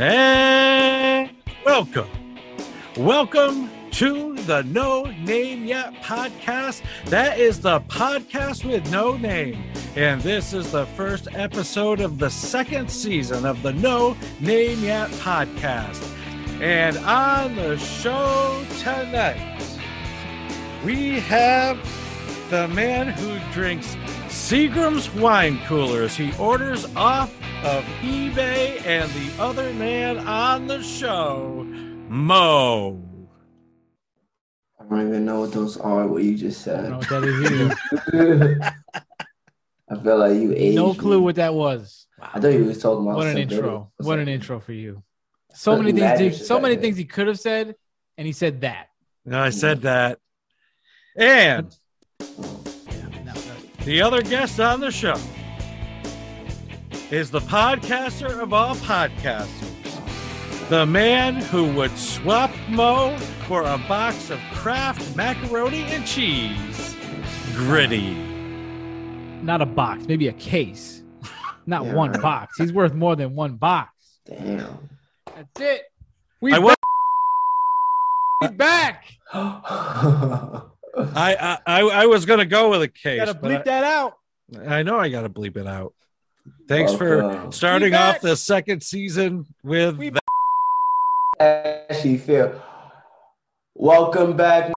And welcome. Welcome to the No Name Yet podcast. That is the podcast with no name. And this is the first episode of the second season of the No Name Yet podcast. And on the show tonight, we have the man who drinks Seagram's wine coolers. He orders off of eBay and the other man on the show, Mo. I don't even know what those are. What you just I don't know said. what that is. I feel like you aged no clue me. what that was. I thought you was talking about. What an some intro. video. What an intro for you. So many things. imagine He, so many that. things he could have said, and he said that. No, I said that. And Yeah, no, no. the other guest on the show is the podcaster of all podcasters, the man who would swap Mo for a box of Kraft macaroni and cheese, Gritty. Not a box, maybe a case. Not Yeah, one box. He's worth more than one box. Damn. That's it. We I back. wa- We back. I I, I, I was gonna go with a case. Gotta but bleep that out. I, I know I gotta bleep it out. Thanks Welcome. for starting off the second season with We that. Ashley Phil. Welcome back.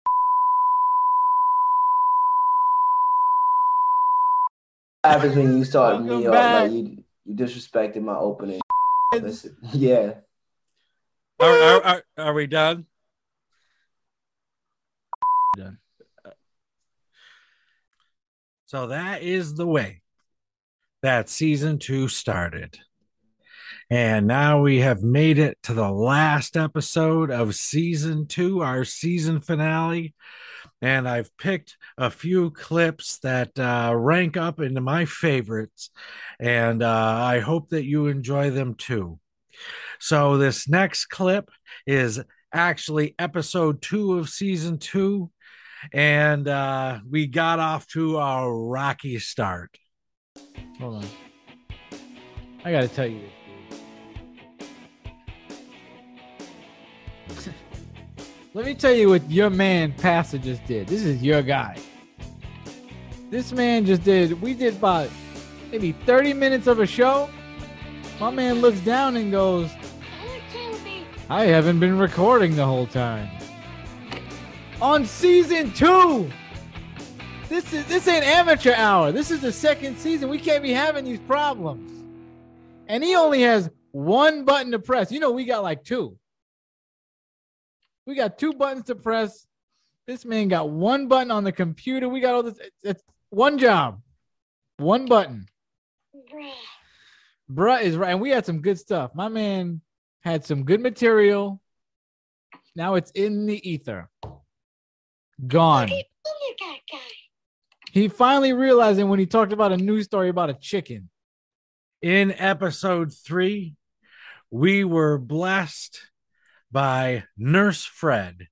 What happens when you start me Welcome off like you, you disrespected my opening. Listen, yeah. Are, are, are, are we done? Done. So that is the way that season two started. And now we have made it to the last episode of season two, our season finale. And I've picked a few clips that uh, rank up into my favorites. And uh, I hope that you enjoy them too. So, this next clip is actually episode two of season two and uh, we got off to a rocky start. Hold on. I gotta tell you this, dude. Let me tell you what your man Pastor just did. This is your guy. This man just did. We did about maybe 30 minutes of a show. My man looks down and goes, I haven't been recording the whole time. On season two. This is this ain't amateur hour. This is the second season. We can't be having these problems. And he only has one button to press. You know, we got like two. We got two buttons to press. This man got one button on the computer. We got all this. It's, one job, one button. Bruh is right. And we had some good stuff. My man had some good material. Now it's in the ether. Gone. He finally realized realizing when he talked about a news story about a chicken. In episode three, we were blessed by Nurse Fred,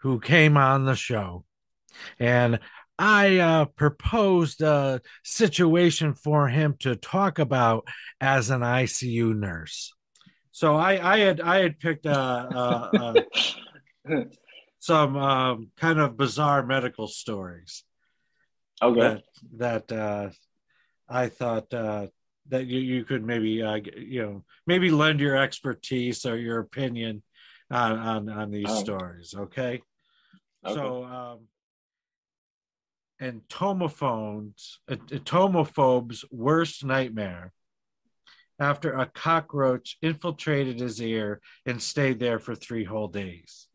who came on the show. And I uh, proposed a situation for him to talk about as an ICU nurse. So I, I had I had picked uh, uh, uh, some um, kind of bizarre medical stories. Okay. that that uh, I thought uh, that you, you could maybe uh, you know maybe lend your expertise or your opinion on on, on these Oh. stories. Okay, Okay. so um, entomophones, a, a tomophobe's worst nightmare. After a cockroach infiltrated his ear and stayed there for three whole days.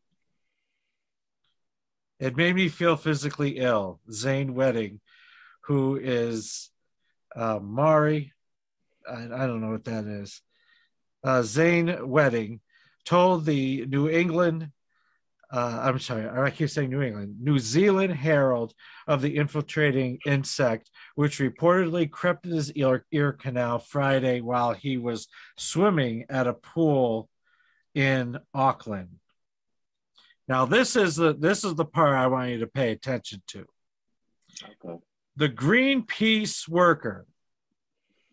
It made me feel physically ill. Zane Wedding, who is uh, Mari, I, I don't know what that is. Uh, Zane Wedding told the New England, uh, I'm sorry, I keep saying New England, New Zealand Herald of the infiltrating insect, which reportedly crept in his ear, ear canal Friday while he was swimming at a pool in Auckland. Now this is the this is the part I want you to pay attention to. Okay. The Greenpeace worker.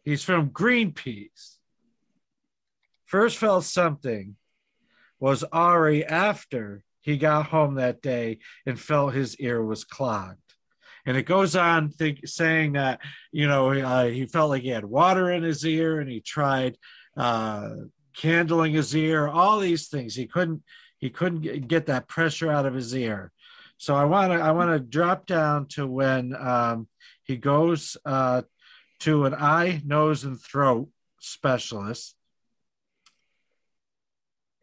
He's from Greenpeace. first felt something was Ari after he got home that day and felt his ear was clogged. And it goes on think, saying that, you know, uh, he felt like he had water in his ear and he tried uh, candling his ear, all these things. He couldn't, he couldn't get that pressure out of his ear. So I want to, I want to drop down to when um, he goes uh, to an eye, nose, and throat specialist.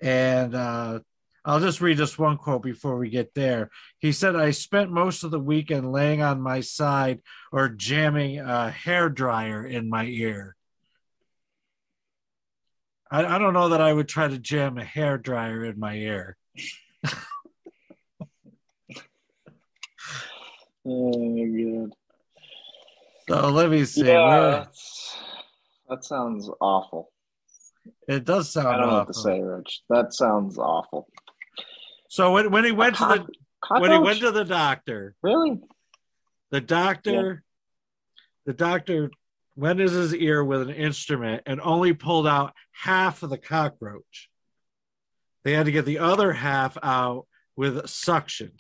And uh, I'll just read this one quote before we get there. He said, I spent most of the weekend laying on my side or jamming a hair dryer in my ear. I, I don't know that I would try to jam a hair dryer in my ear. Oh, my God. So let me see. Yeah, that sounds awful. it does sound I don't know what to say, Rich. That sounds awful. So when, when he went to the when he went to the doctor, really? the doctor the doctor went in his ear with an instrument and only pulled out half of the cockroach they had to get the other half out with suction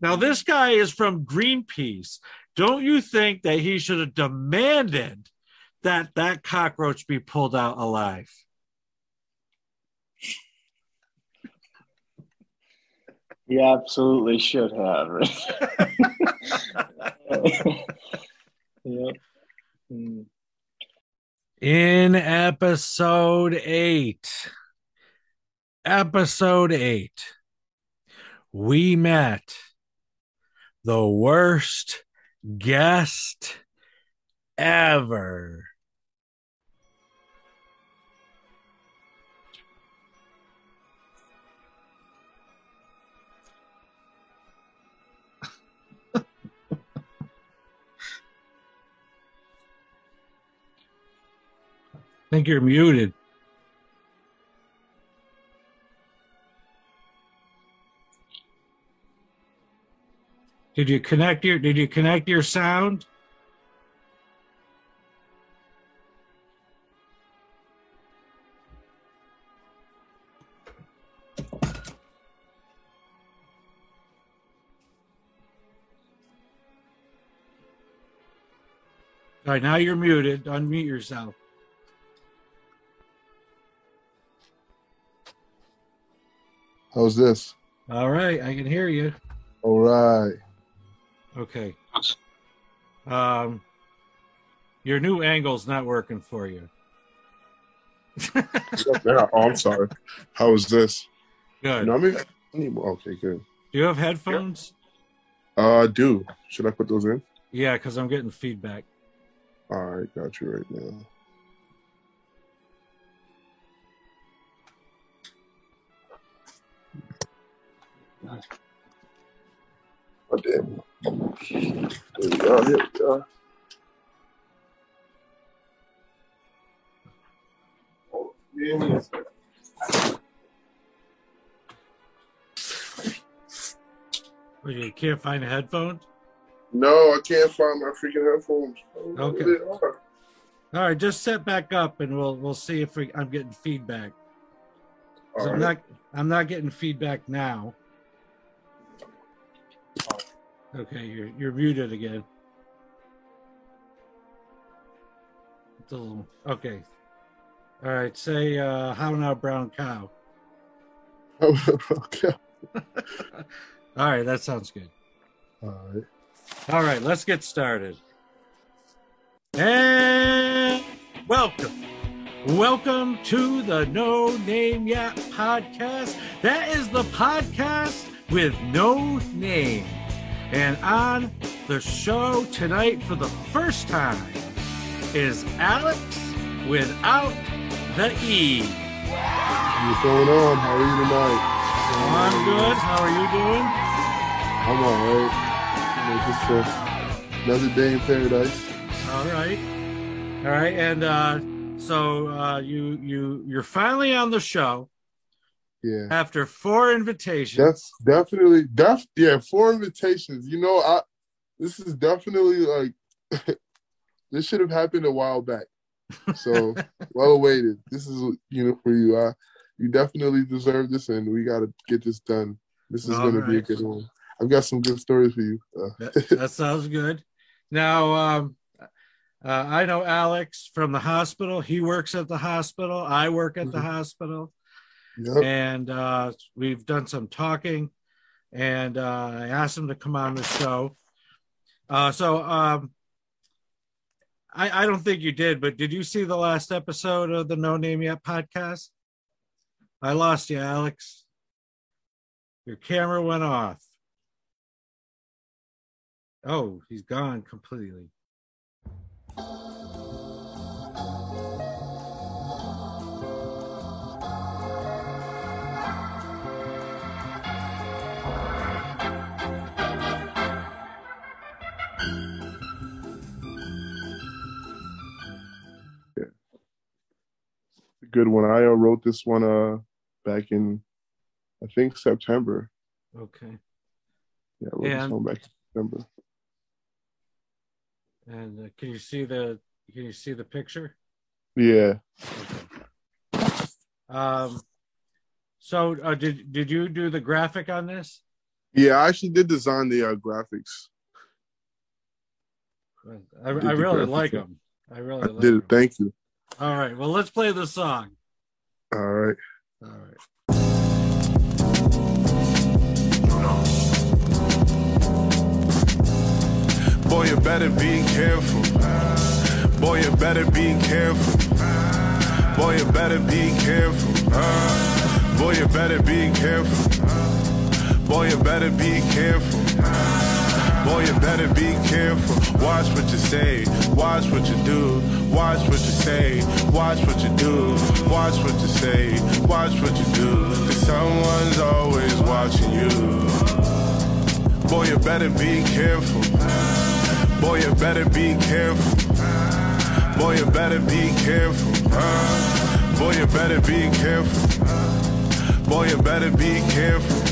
now this guy is from greenpeace don't you think that he should have demanded that that cockroach be pulled out alive He absolutely should have. Rich. In episode 8 episode 8 we met the worst guest ever I think you're muted. Did you connect your did you connect your sound? All right, now you're muted. Unmute yourself. How's this? All right, I can hear you. All right. Okay. Um, your new angle's not working for you. yeah, oh, I'm sorry. How is this? Good. I mean, I need more. Okay, good. Do you have headphones? Uh, I do. Should I put those in? Yeah, because I'm getting feedback. All right, got you right now. Oh, damn. Here we go. Here we go. Oh, give me a second. Well, you can't find a headphones. No, I can't find my freaking headphones. I don't know where Okay. All right, just set back up, and we'll we'll see if we, I'm getting feedback. All I'm not I'm not getting feedback now. Okay, you're you're muted again. Little- okay. All right, say uh, how now brown cow. okay. All right, that sounds good. All right. All right, let's get started. And welcome. Welcome to the No Name Yet podcast. That is the podcast with no name. And on the show tonight for the first time is Alex without the E. What's going on? How are you tonight? I'm good. How are you doing? I'm all right. You know, just another day in paradise. All right. All right. And uh, so uh, you you you're finally on the show Yeah. after four invitations. That's definitely def yeah, four invitations. You know, I this is definitely like this should have happened a while back. So well awaited. This is you know for you. I, you definitely deserve this, and we got to get this done. This is All going to be a good one. I've got some good stories for you. Uh, that, that sounds good. Now, um, uh, I know Alex from the hospital. He works at the hospital. I work at the Mhm. hospital, yep. and uh, we've done some talking. And uh, I asked him to come on the show. Uh, so um, I, I don't think you did, but did you see the last episode of the No Name Yet podcast? I lost you, Alex. Your camera went off. Oh, he's gone completely. Good one. I wrote this one uh back in I think September. Okay. Yeah, I wrote And- this one back in September. And uh, can you see the can you see the picture? Yeah. Um. So uh, did did you do the graphic on this? Yeah, I actually did design the uh, graphics. I, I the really like them. I really I like did 'em. it. Thank you. All right. Well, let's play the song. All right. All right. Boy, you better be careful. Boy, you better be careful. Boy, you better be careful. Boy, you better be careful. Boy, you better be careful. Boy, you better be careful. Watch what you say. Watch what you do. Watch what you say. Watch what you do. Watch what you say. Watch what you do. Cause someone's always watching you. Boy, you better be careful. Boy, you better be careful. Boy, you better be careful. Boy, you better be careful. Boy, you better be careful.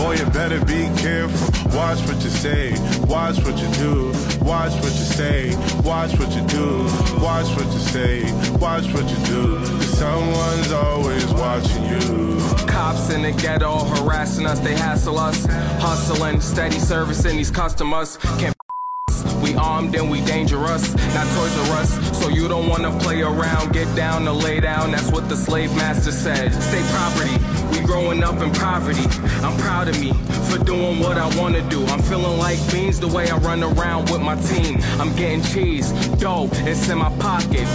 Boy, you better be careful. Watch what you say. Watch what you do. Watch what you say. Watch what you do. Watch what you say. Watch what you do. someone's always watching you. Cops in the ghetto harassing us, they hassle us. Hustling, steady servicing these customers. Can't armed and we dangerous, not Toys R Us. So you don't wanna play around, get down or lay down. That's what the slave master said. State property, we growing up in poverty. I'm proud of me for doing what I wanna do. I'm feeling like beans the way I run around with my team. I'm getting cheese, dope, it's in my pocket.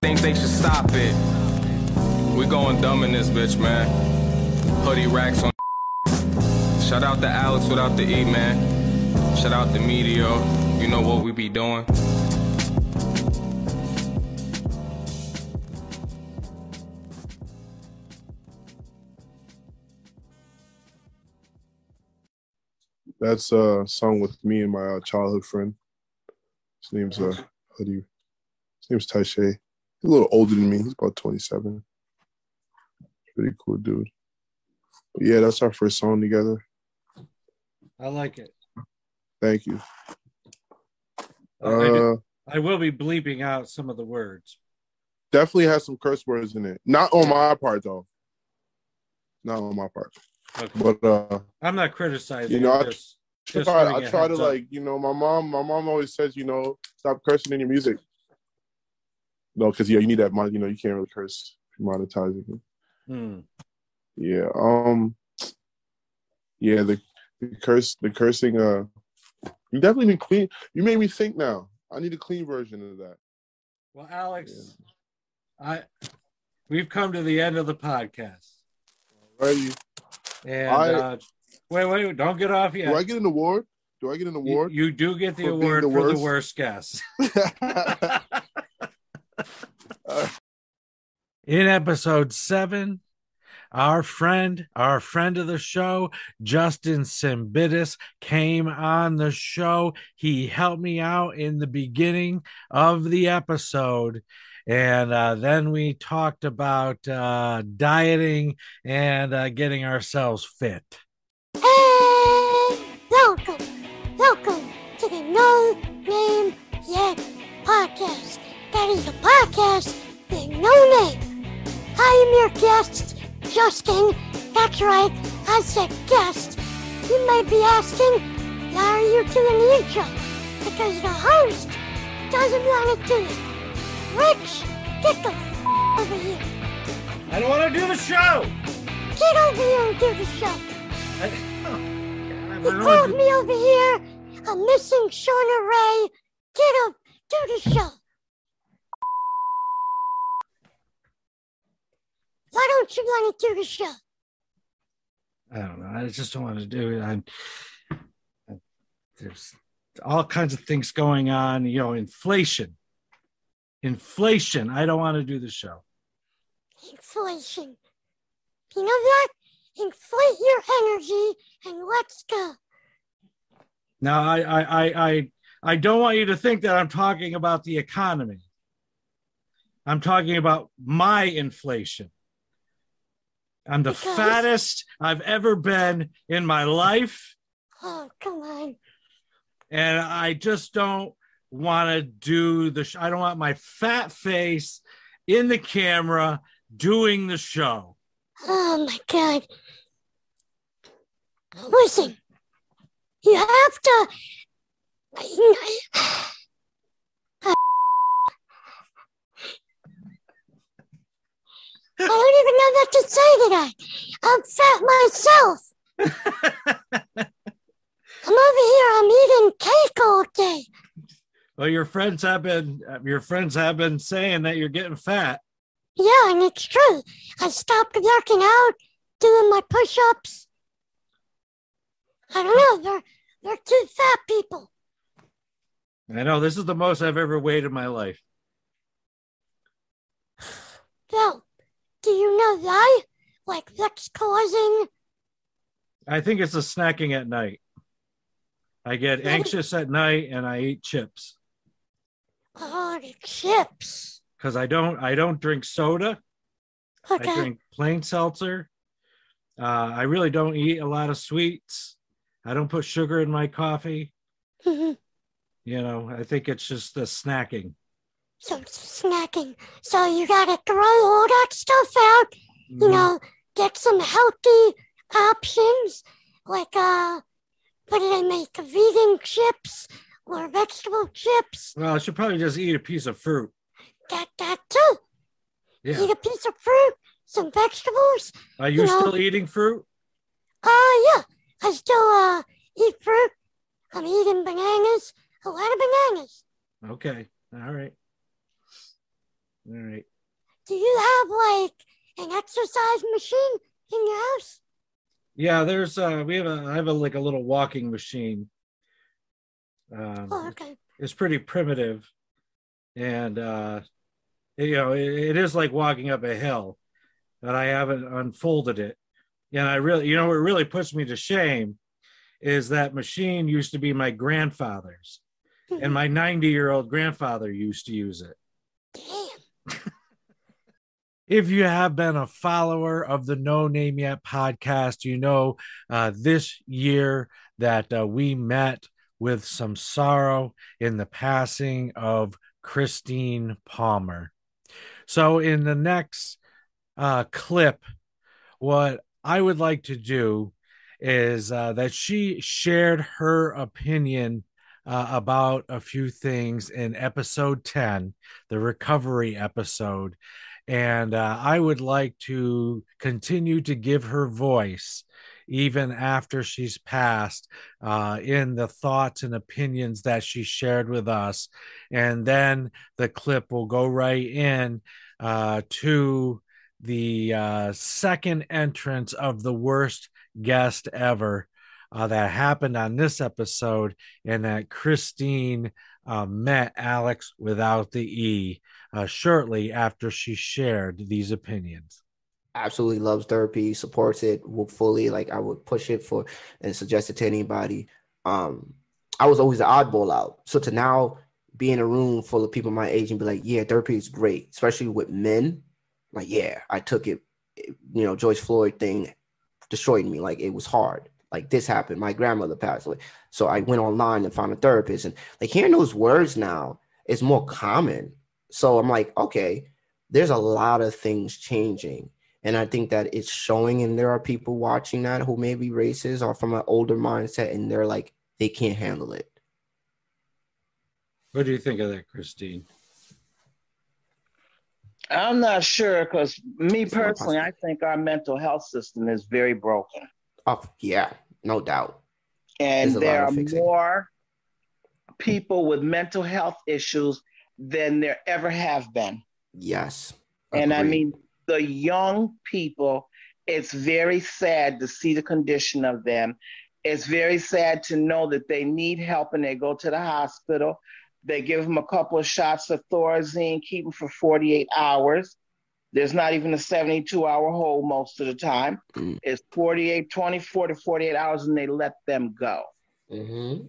Think they should stop it. We going dumb in this bitch, man. Hoodie racks on. Shout out to Alex without the E, man. Shout out to Meteor. You know what we be doing. That's a song with me and my uh, childhood friend. His name's uh Hoodie. His name's Taishay. He's a little older than me. He's about 27. Pretty cool dude. But yeah, that's our first song together. I like it. Thank you. I, I Uh, I will be bleeping out some of the words. definitely has some curse words in it. Not on my part though. Not on my part. Okay. But uh I'm not criticizing. You know, just, I just try, I try to up. like, you know, my mom, my mom always says, you know, stop cursing in your music. No, because yeah, you need that money, you know, you can't really curse monetizing it. Hmm. Yeah. Um yeah, the, the curse the cursing uh you definitely need clean you made me think now. I need a clean version of that. Well, Alex, I we've come to the end of the podcast, Alrighty. and I- uh, wait, wait, don't get off yet. Do I get an award? Do I get an You- award? You, do get the for award the for the worst? worst guess. Uh, In episode seven, our friend, our friend of the show, Justin Simbidis, came on the show. He helped me out in the beginning of the episode. And uh, then we talked about uh, dieting and uh, getting ourselves fit. And welcome, welcome to the No Name Yet podcast. That is a podcast with no name. I am your guest, Justin. That's right, I said guest. You might be asking, why are you doing the intro? Because the host doesn't want to do it. Rich, get the f- over here. I don't want to do the show. Get over here and do the show. I, oh, God, He called me over here, a missing Shauna Ray. Get up, do the show. Why don't you want to do the show? I don't know. I just don't want to do it. I'm, there's all kinds of things going on. You know, inflation. Inflation. I don't want to do the show. Inflation. You know what? Inflate your energy and let's go. Now, I, I, I, I, I don't want you to think that I'm talking about the economy. I'm talking about my inflation. I'm the Because- fattest I've ever been in my life, Oh, come on. and I just don't want to do the. Sh- I don't want my fat face in the camera doing the show. Oh my god. Listen, you have to. I don't even know what to say today. I'm fat myself. I'm over here, I'm eating cake all day. Well, your friends have been uh, your friends have been saying that you're getting fat. Yeah, and it's true. I stopped working out, doing my push ups. I don't know, they're, they're two fat people. I know this is the most I've ever weighed in my life. Well, do you know why? Like, what's causing? I think it's the snacking at night. I get anxious at night and I eat chips Oh, the chips. because I don't I don't drink soda. I drink plain seltzer. Uh, I really don't eat a lot of sweets. I don't put sugar in my coffee. Mhm. You know, I think it's just the snacking. So snacking. So you gotta throw all that stuff out. Mm-hmm. You know, get some healthy options like uh, what do they make? Vegan chips or vegetable chips. Well, I should probably just eat a piece of fruit. That that too. Yeah. Eat a piece of fruit, some vegetables. Are you you know- still eating fruit? Uh yeah. I still uh eat fruit. I'm eating bananas. A lot of bananas. Okay. All right. All right. Do you have like an exercise machine in your house? Yeah, there's uh we have a I have a like a little walking machine. Um Oh, okay. it's pretty primitive and uh you know it, it is like walking up a hill but i haven't unfolded it and i really you know what really puts me to shame is that machine used to be my grandfather's and my 90 year old grandfather used to use it Damn. If you have been a follower of the No Name Yet podcast, you know uh, this year that uh, we met with some sorrow in the passing of Christine Palmer. So, in the next uh, clip, what I would like to do is uh, that she shared her opinion uh, about a few things in episode 10, the recovery episode and uh, I would like to continue to give her voice even after she's passed uh, in the thoughts and opinions that she shared with us. And then the clip will go right in uh, to the uh, second entrance of the worst guest ever. Uh, that happened on this episode, and that Christine uh, met Alex without the E uh, shortly after she shared these opinions. absolutely loves therapy, supports it fully. Like I would push it for and suggest it to anybody. Um, I was always the oddball out. So to now be in a room full of people my age and be like, yeah, therapy is great, especially with men. Like, yeah, I took it. It- You know, George Floyd thing destroyed me. Like it was hard. Like this happened. My grandmother passed away. So I went online and found a therapist. And like hearing those words now is more common. So I'm like, okay, there's a lot of things changing. And I think that it's showing, and there are people watching that who may be racist or from an older mindset, and they're like, they can't handle it. What do you think of that, Christine? I'm not sure because me It's personally, I think our mental health system is very broken. Oh, yeah, no doubt. And there are more people with mental health issues than there ever have been. Yes. And I mean, the young people, it's very sad to see the condition of them. It's very sad to know that they need help and they go to the hospital. They give them a couple of shots of Thorazine, keep them for 48 hours. There's not even a 72 hour hold most of the time. Mm. It's 48, 24 to 48 hours, and they let them go. Mm-hmm.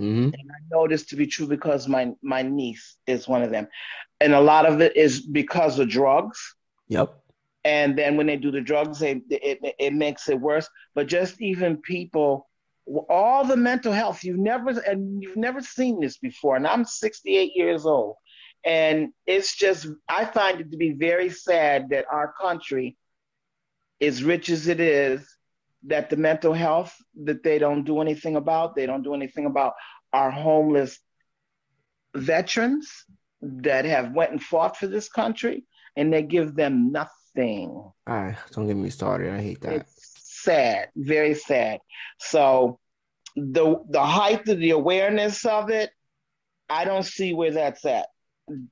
Mm-hmm. I know this to be true because my, my niece is one of them. And a lot of it is because of drugs. Yep. and then when they do the drugs they, it, it makes it worse but just even people all the mental health you've never and you've never seen this before and i'm 68 years old and it's just i find it to be very sad that our country as rich as it is that the mental health that they don't do anything about they don't do anything about our homeless veterans that have went and fought for this country and they give them nothing All right. Don't get me started. I hate that. it's sad, very sad. So the the height of the awareness of it, I don't see where that's at.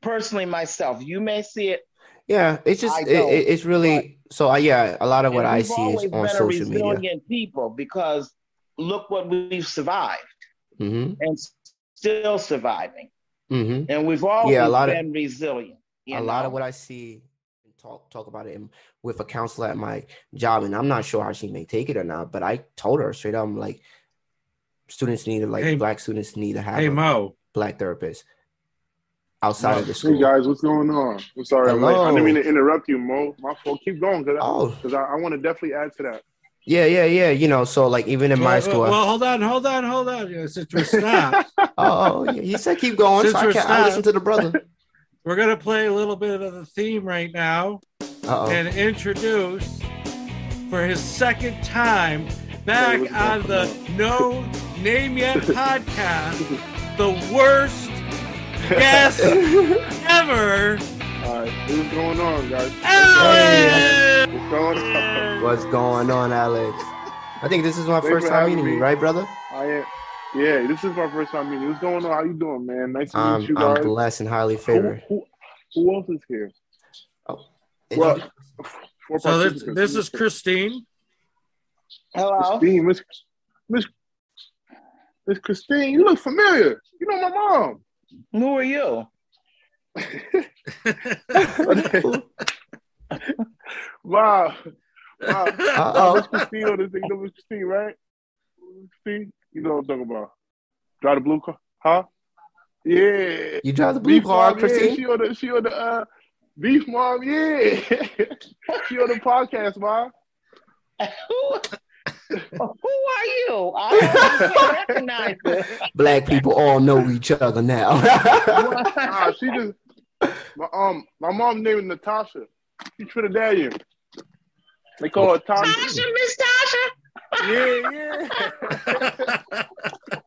Personally, myself, you may see it. Yeah, it's just it, it's really so. I yeah, a lot of what I see is on been a social media. people because look what we've survived Mm-hmm. and still surviving, Mm-hmm. and we've always Yeah, a lot of- been resilient. you a lot of what I see talk talk about it with a counselor at my job, and I'm not sure how she may take it or not. But I told her straight up, I'm like, students need to like Hey- black students need to have Hey a Mo, black therapist outside of the school. Hey guys, what's going on? I'm sorry, I'm. I didn't mean to interrupt you, Mo. My fault. Keep going, cause I, Oh. 'cause I, I want to definitely add to that. Yeah, yeah, yeah. You know, so like even in my school. well, hold on, hold on, hold on. Yeah, Since we're stopped, oh, oh, he said keep going. Since So we're can't, I listen to the brother. we're gonna play a little bit of the theme right now Uh-oh. and introduce for his second time back on the No Name Yet podcast, the worst guest ever, All right, what's going on, guys? Alex. What's going on? What's going on, Alex? I think this is my Thanks first time having meeting you, right, brother? I am. Yeah, this is my first time meeting. you. What's going on? How you doing, man? Nice to meet I'm, you I'm guys. blessed and highly Who, favored. who, who else is here? Oh, Well, four So this, this is Christine. Hello. Christine. Miss Miss Miss Christine. You look familiar. You know my mom. Who are you? wow. Wow. Uh-oh. Miss Christine on this thing. You know Miss Christine, right? Christine, you know what I'm talking about. Drive the blue car, huh? Yeah. You drive the blue car, Mom, yeah, Christine? she on the she on the uh beef mom, yeah. she on the podcast, mom. who, who are you? I don't recognize it. Black people all know each other now. Nah, she just my um my mom named Natasha. She's Trinidadian. They call her Tasha. Tasha, Miss Tasha. Yeah, yeah.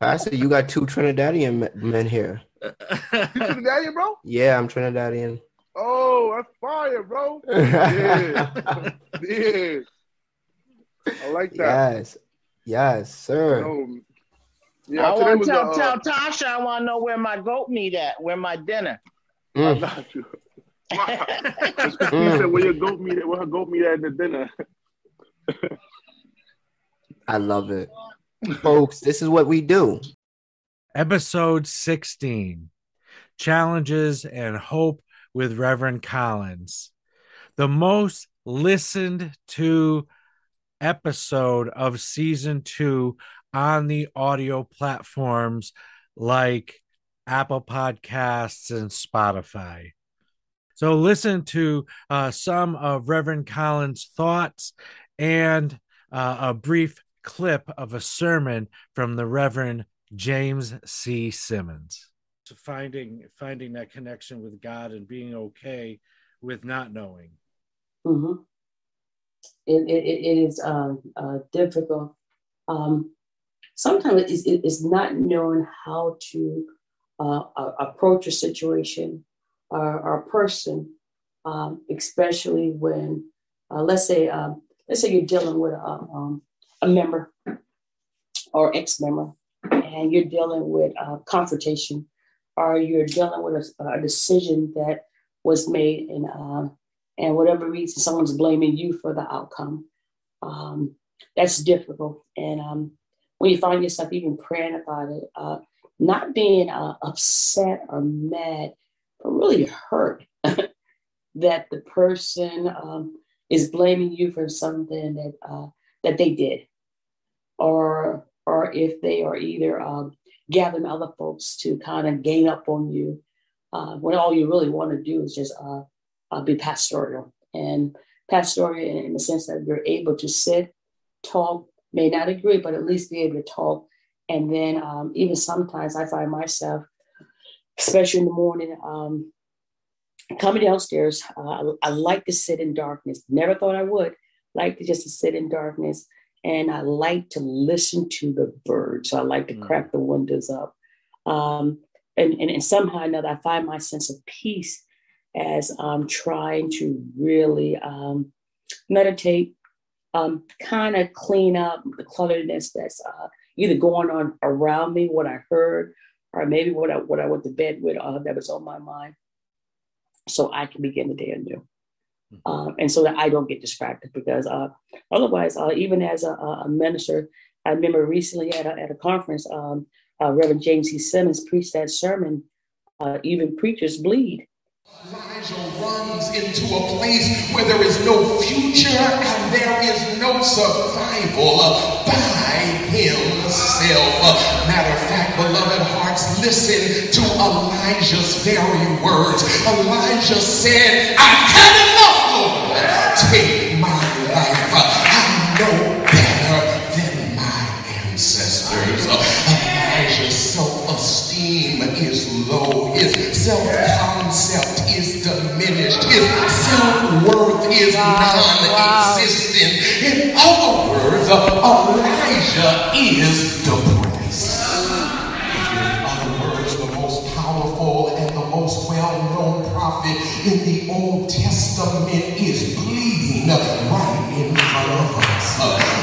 I said you got two Trinidadian men here. You Trinidadian, bro? Yeah, I'm Trinidadian. Oh, that's fire, bro. Yeah. yeah. I like that. yes. Yes, sir. Oh, yeah, I want to tell, a, uh, tell Tasha I want to know where my goat meat at, where my dinner. I Mm. got you. Miss Christine said, "Where your goat meat? At, where her goat meat at the dinner?" I love it. Folks, this is what we do. Episode 16 Challenges and Hope with Reverend Collins. The most listened to episode of season two on the audio platforms like Apple Podcasts and Spotify. So listen to uh, some of Reverend Collins' thoughts and uh, a brief clip of a sermon from the Reverend James C. Simmons. to finding finding that connection with God and being okay with not knowing. Mm-hmm. It, it, it is uh, uh, difficult. Um, sometimes it's, it's not knowing how to uh, approach a situation or, or a person, um, especially when, uh, let's say, um, let's say you're dealing with a, um, a member or ex-member, and you're dealing with uh, confrontation, or you're dealing with a, a decision that was made, uh, and whatever reason someone's blaming you for the outcome. Um, that's difficult, and um, when you find yourself even praying about it, uh, not being uh, upset or mad, but really hurt that the person um, is blaming you for something that uh, that they did, or or if they are either um, gathering other folks to kind of gain up on you, uh, when all you really want to do is just uh, be pastoral and pastoral in, in the sense that you're able to sit, talk, may not agree, but at least be able to talk. And then um, even sometimes I find myself, especially in the morning, um, coming downstairs. Uh, I, I, like to sit in darkness. Never thought I would. Like to just to sit in darkness, and I like to listen to the birds. So I like to mm. crack the windows up, um, and, and and somehow or another, I find my sense of peace as I'm trying to really um, meditate, um, kind of clean up the clutterness that's uh, either going on around me, what I heard, or maybe what I what I went to bed with uh, that was on my mind so I can begin the day anew. Mm-hmm. Um, and so that I don't get distracted because uh, otherwise, uh, even as a, a, minister, I remember recently at a, at a conference, um, uh, Reverend James C. Simmons preached that sermon, uh, even preachers bleed. Elijah runs into a place where there is no future and there is no survival by himself. Matter of fact, beloved hearts, listen to Elijah's very words. Elijah said, I've Elijah is depressed. In other words, the most powerful and the most well-known prophet in the Old Testament is bleeding right in front of us.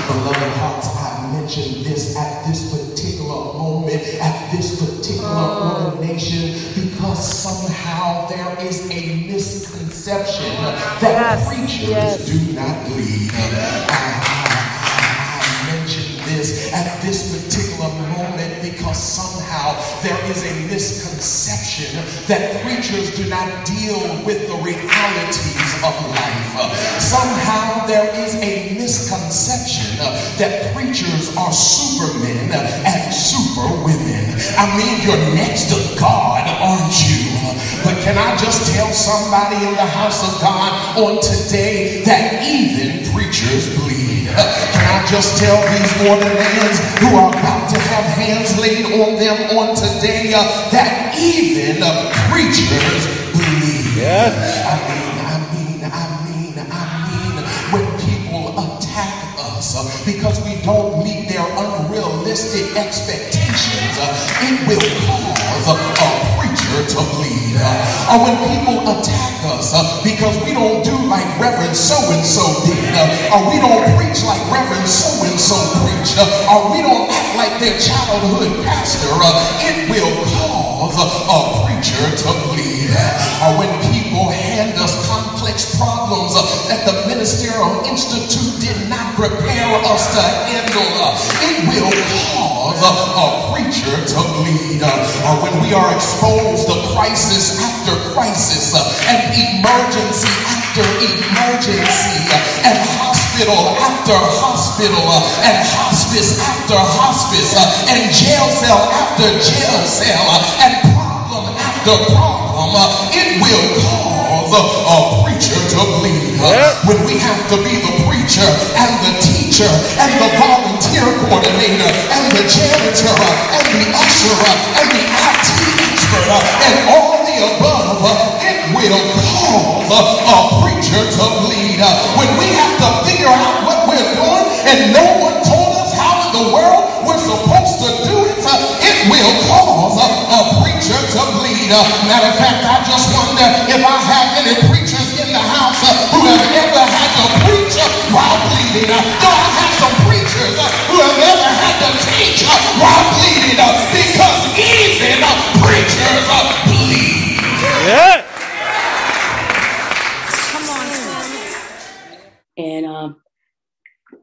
Beloved hearts, I mentioned this at this particular moment, at this particular ordination, because somehow there is a misconception that yes, preachers yes. do not bleed. Somehow there is a misconception that preachers do not deal with the realities of life. Somehow there is a misconception that preachers are supermen and superwomen. I mean, you're next to God, aren't you? But can I just tell somebody in the house of God on today that even preachers bleed? Can I just tell these ordinands who are about to have hands laid on them on today uh, that even uh, preachers bleed? Yes. I mean, I mean, I mean, I mean, when people attack us uh, because we don't meet their unrealistic expectations, uh, it will cause a to. Uh, or when people attack us uh, because we don't do like Reverend so-and-so did, uh, or we don't preach like Reverend so-and-so preached, uh, or we don't act like their childhood pastor, uh, it will cause a preacher to bleed. Or when people hand us complex problems uh, that the Ministerial Institute did not prepare us to handle, it will cause a preacher to bleed. Uh, or when we are exposed to crisis after crisis uh, and emergency after emergency uh, and hospital after hospital and hospice after hospice and jail cell after jail cell and problem after problem, it will cause a preacher to bleed. When we have to be the preacher and the teacher and the volunteer coordinator and the janitor and the usher and the IT expert uh, and all the above, uh, it will cause uh, a preacher to. Uh, when we have to figure out what we're doing and no one told us how in the world we're supposed to do it, uh, it will cause uh, a preacher to. Uh, matter of fact, I just wonder if I have any preachers in the house who have ever had to preach while bleeding. Do I have some preachers who have ever had to teach while bleeding? Because even preachers bleed. Yeah. Come on. And um,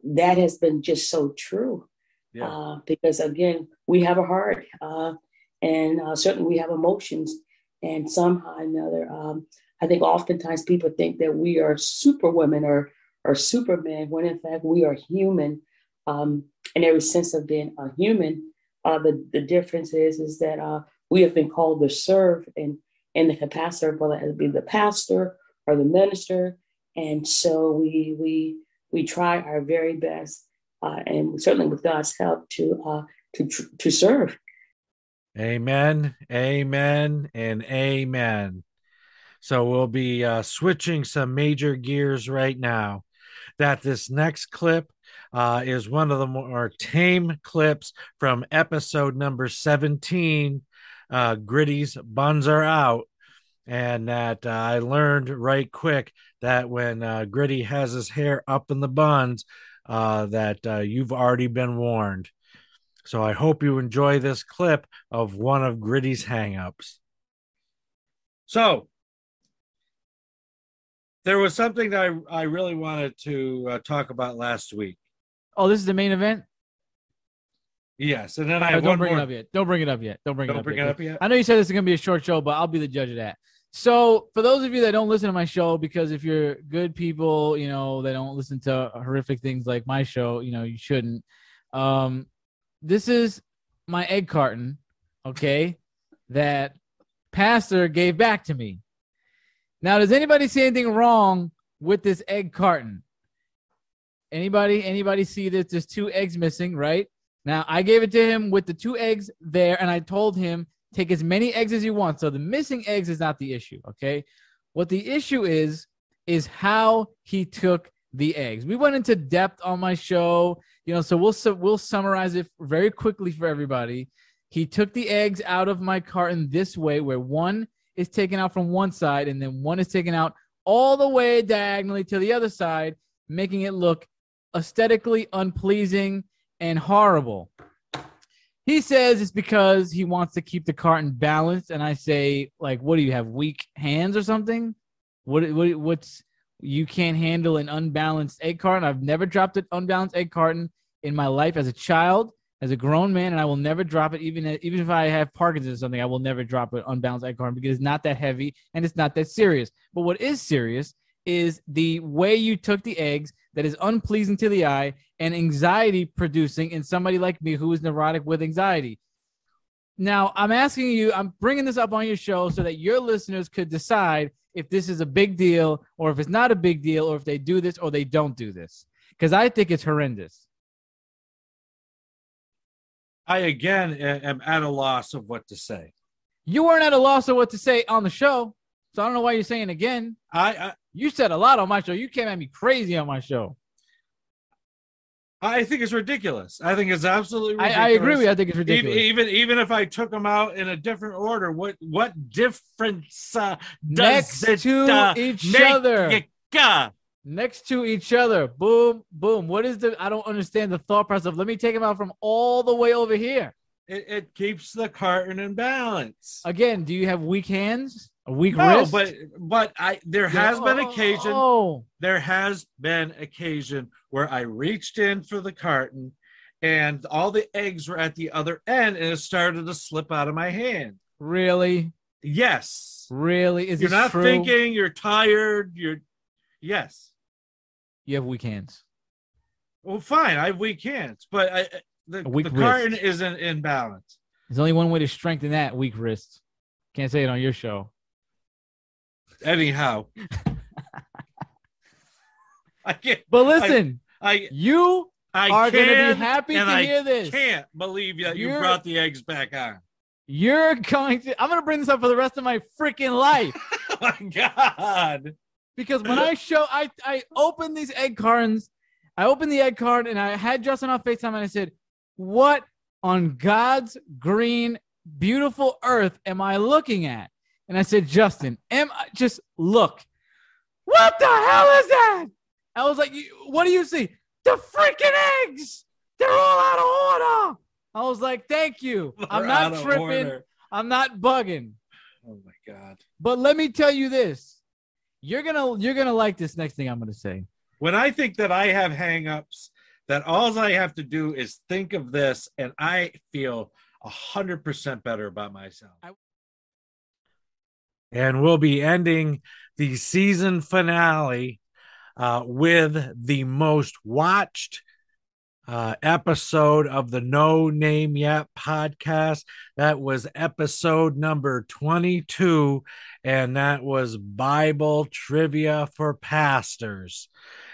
that has been just so true. Yeah. Uh, because again, we have a heart, uh, and uh, certainly we have emotions, and somehow or another, um, I think oftentimes people think that we are superwomen or or supermen, when in fact we are human, um, in every sense of being a human. Uh, the the difference is is that uh, we have been called to serve in in the capacity of whether it be the pastor or the minister, and so we we we try our very best, uh, and certainly with God's help to uh, to to serve. Amen, amen, and amen. So we'll be uh, switching some major gears right now. That this next clip uh, is one of the more tame clips from episode number 17. Uh, Gritty's Buns Are Out. And that uh, I learned right quick that when uh, Gritty has his hair up in the buns, uh, that you've already been warned. So I hope you enjoy this clip of one of Gritty's hangups. So there was something that I, I really wanted to uh, talk about last week. Oh, this is the main event. Yes, and then I don't one bring more. it up yet. Don't bring it up yet. Don't bring it Don't up bring yet. it up yet? I know you said this is gonna be a short show, but I'll be the judge of that. So, for those of you that don't listen to my show, because if you're good people, you know, they don't listen to horrific things like my show, you know, you shouldn't. Um, this is my egg carton, okay, that Pastor gave back to me. Now, does anybody see anything wrong with this egg carton? Anybody? Anybody see that there's two eggs missing, right? Now I gave it to him with the two eggs there, and I told him take as many eggs as you want. So the missing eggs is not the issue. Okay. What the issue is is how he took the eggs. We went into depth on my show, you know, so we'll su- we'll summarize it very quickly for everybody. He took the eggs out of my carton this way, where one is taken out from one side and then one is taken out all the way diagonally to the other side, making it look aesthetically unpleasing and horrible. He says it's because he wants to keep the carton balanced, and I say, like, what do you have? Weak hands or something? What? What? What's you can't handle an unbalanced egg carton? I've never dropped an unbalanced egg carton in my life as a child, as a grown man, and I will never drop it. Even even if I have Parkinson's or something, I will never drop an unbalanced egg carton because it's not that heavy and it's not that serious. But what is serious is the way you took the eggs that is unpleasing to the eye and anxiety producing in somebody like me who is neurotic with anxiety. Now, I'm asking you, I'm bringing this up on your show so that your listeners could decide if this is a big deal or if it's not a big deal or if they do this or they don't do this. Because I think it's horrendous. I again am at a loss of what to say. You weren't at a loss of what to say on the show. So I don't know why you're saying again. I, I you said a lot on my show. You came at me crazy on my show. I think it's ridiculous. I think it's absolutely I- ridiculous. I agree with you. I think it's ridiculous. Even even if I took them out in a different order, what what difference uh, does Next it to uh, each make other. you- uh, next to each other. Boom, boom. What is the? I don't understand the thought process of let me take them out from all the way over here. It, it keeps the carton in balance. Again, do you have weak hands? A weak no, wrist? but but I there has been occasion. oh. There has been occasion where I reached in for the carton, and all the eggs were at the other end, and it started to slip out of my hand. Really? Yes. Really? Is you're not true? thinking? You're tired. You're yes. You have weak hands. Well, fine. I have weak hands, but I, the, weak the carton isn't in balance. There's only one way to strengthen that weak wrist. Can't say it on your show. Anyhow, I can't. But listen, I, you I are gonna be happy to I hear this. I can't believe that you You're- brought the eggs back on. You're going to. I'm going to bring this up for the rest of my freaking life. oh my god! Because when I show, I I opened these egg cartons. I opened the egg card and I had Justin on Facetime and I said, "What on God's green, beautiful earth am I looking at?" And I said, "Justin, am I just look? What the hell is that?" I was like, "What do you see? The freaking eggs! They're all out of order." I was like, "Thank you. I'm They're not tripping. order. I'm not bugging." Oh my god! But let me tell you this. You're gonna you're gonna like this next thing I'm gonna say. When I think that I have hangups, that all I have to do is think of this, and I feel a hundred percent better about myself. And we'll be ending the season finale uh, with the most watched uh, episode of the No Name Yet podcast. That was episode number 22, and that was Bible trivia for pastors.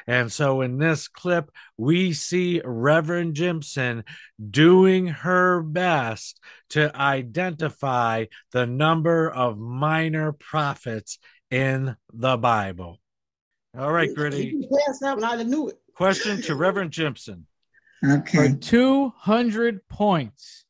And so in this clip, we see Reverend Jimson doing her best to identify the number of minor prophets in the Bible. All right, Gritty. Pass out and I knew it. Question to Reverend Jimson. For 200 points,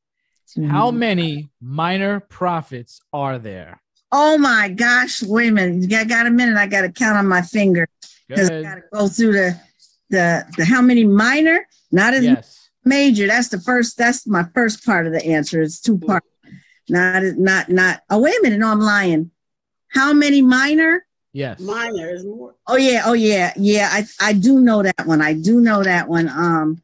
how many minor prophets are there? Oh my gosh! Wait a minute. I got a minute. I got to count on my finger because I got to go through the the the how many minor, not as Yes. major. That's the first. That's my first part of the answer. It's two parts. Not not not. Oh wait a minute. No, I'm lying. How many minor? Yes. Minor is more. Oh yeah. Oh yeah. Yeah. I I do know that one. I do know that one. Um,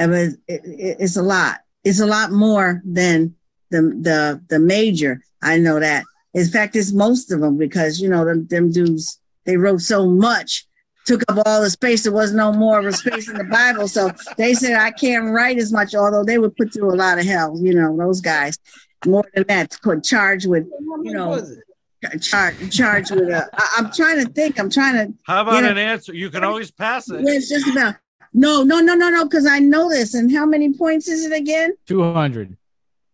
Uh, it was it, it- it's a lot. It's a lot more than the the the major. I know that. In fact, it's most of them because you know them them dudes they wrote so much, took up all the space. There was no more of a space in the Bible, so they said I can't write as much. Although they were put through a lot of hell, you know those guys. More than that, put charged with you know charged charged with a. I, I'm trying to think. I'm trying to. How about get an answer? You can always pass it. Yeah, it's just about. No, no, no, no, no, because I know this. And how many points is it again? 200.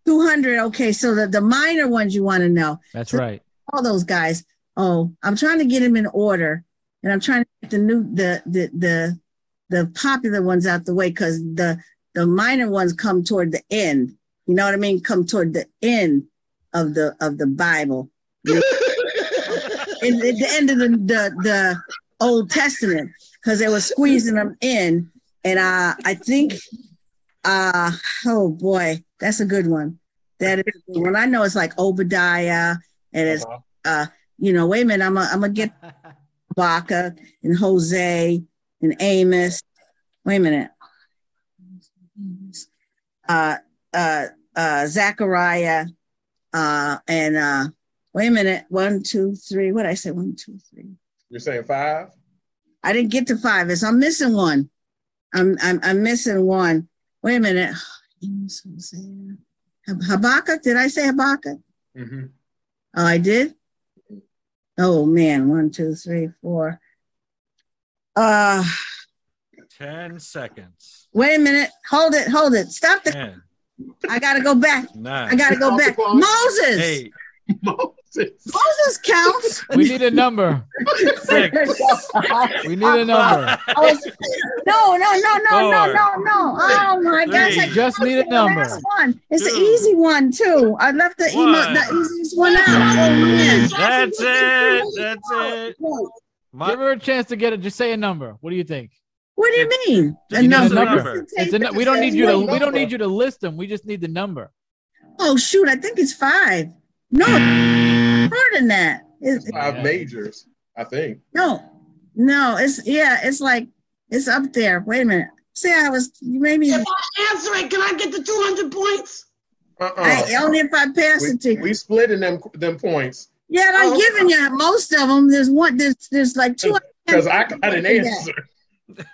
200. Okay, so the, the minor ones you want to know. That's So right. All those guys. Oh, I'm trying to get them in order. And I'm trying to get the new the the the the popular ones out the way because the the minor ones come toward the end. You know what I mean? Come toward the end of the of the Bible. in, at the end of the the, the Old Testament because they were squeezing them in, and uh, I think, uh, oh boy, that's a good one. That is one. I know it's like Obadiah, and it's uh, you know, wait a minute, I'm gonna I'm gonna get Baca and Hosea and Amos. Wait a minute. Uh, uh, uh, Zechariah, uh, and uh, wait a minute, one, two, three. What did I say? One, two, three. You're saying five? I didn't get to five. It's I'm missing one. I'm I'm I'm missing one. Wait a minute. Amos, Hosea. Hab- Habakkuk. Did I say Habakkuk? Mm-hmm. Oh, I did. Oh man, one, two, three, four. Uh, 10 seconds. wait a minute. Hold it. Hold it. Stop the. 10, I gotta go back. nine, I gotta go back. Moses. eight, Moses counts. We need a number. six, We need a number. I no, no, no, no, no, Four, no, no. Oh my gosh! I Just need a number. last one. It's an easy one too. I left the email, the easiest one out. Oh. That's it. That's it. Give her a chance to get it. Just say a number. What do you think? What do you mean? Just A give us number. It's a, we don't need you to. We don't need you to list them. We just need the number. Oh shoot! I think it's five. No, mm. Mm-hmm. more than that. It's, Five majors, I think. no, no. It's yeah. It's like it's up there. Wait a minute. See, I was maybe. If I answer it, can I get the 200 points? Uh-uh. I, only if I pass we, it to you. we split in them them points Yeah, I'm Oh. giving you most of them. There's one. There's there's like two. because I got an answer.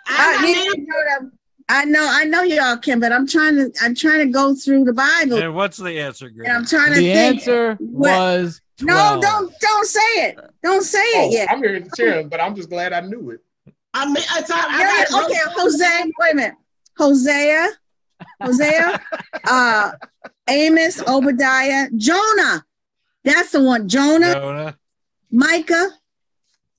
I, you know. I know, I know y'all can, but I'm trying to, I'm trying to go through the Bible, And what's the answer, Greg? and I'm trying to The think. answer what- was no, don't, don't say it. Don't say Oh, it yet. I'm here to cheer, but I'm just glad I knew it. I mean, I, thought, I got okay, Hosea. Wait a minute, Hosea, Hosea, uh, Amos, Obadiah, Jonah. That's the one. Jonah, Jonah. Micah,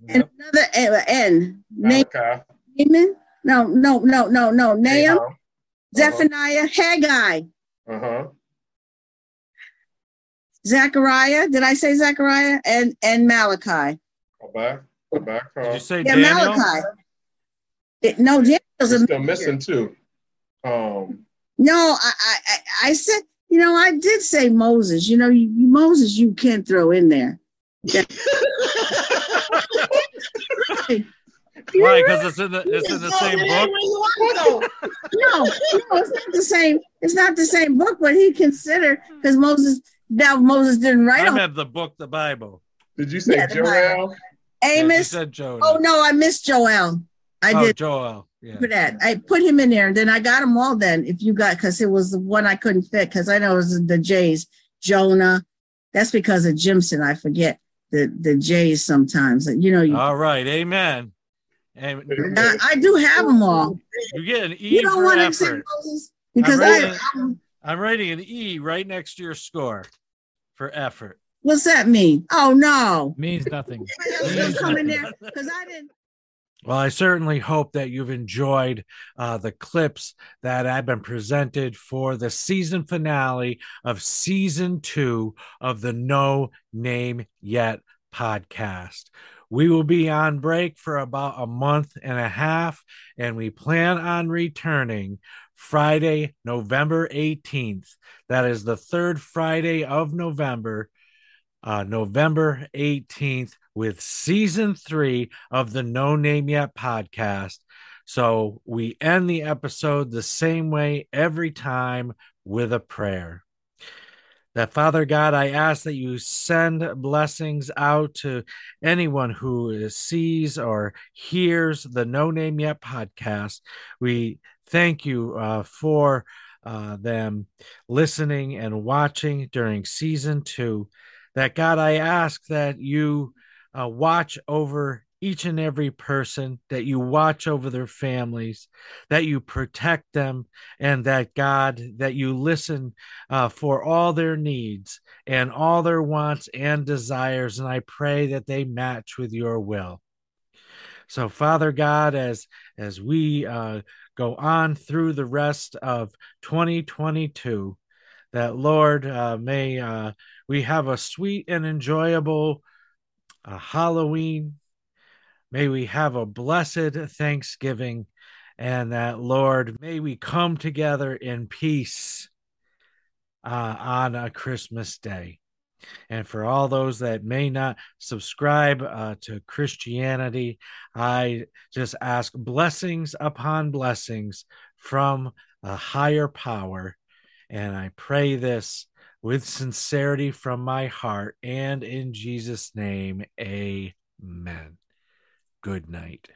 and another uh, N. Name, Malachi. Naaman? No, no, no, no, no. Nahum, Nahum. Zephaniah, Haggai, Uh-huh. Zechariah. Did I say Zechariah? And and Malachi. Go back. Go back. Did you say Yeah, Daniel? Malachi. It- no, Daniel's You're a still missing too. Um, No, I, I, I- I said, you know, I did say Moses. You know, you, you- Moses, you can't throw in there. Right, Because it's in the it's in the same book. no, no, it's not the same. It's not the same book, but he considered because Moses. Now Moses didn't write I on meant the book, the Bible. Did you say Yeah, the Bible. Joel? Yeah, you Amos. said Joel. oh no, I missed Joel. I Oh, did Joel. Yeah. for that. I put him in there. And then I got them all. Then if you got because it was the one I couldn't fit because I know it was the J's. Jonah. That's because of Jimson. I forget the the J's sometimes. You know, you, All right. Amen. And I, I do have them all. you get an E You don't for want to accept effort. Moses because I'm I. writing, I'm writing an E right next to your score for effort. What's that mean? Oh no. Means nothing. Just come there because I didn't. Well, I certainly hope that you've enjoyed uh, the clips that have been presented for the season finale of season two of the No Name Yet podcast. We will be on break for about a month and a half, and we plan on returning Friday, November 18th. That is the third Friday of November uh, November 18th with season three of the No Name Yet podcast. So we end the episode the same way every time with a prayer. That Father God, I ask that you send blessings out to anyone who sees or hears the No Name Yet podcast. We thank you uh, for uh, them listening and watching during season two that God, I ask that you uh, watch over each and every person, that you watch over their families, that you protect them, and that God, that you listen uh, for all their needs and all their wants and desires. And I pray that they match with your will. So, Father God, as as we uh, go on through the rest of 2022, that Lord uh, may uh, we have a sweet and enjoyable uh, Halloween. May we have a blessed Thanksgiving, and that Lord, may we come together in peace uh, on a Christmas day. And for all those that may not subscribe uh, to Christianity, I just ask blessings upon blessings from a higher power. And I pray this with sincerity from my heart and in Jesus' name, amen. Good night.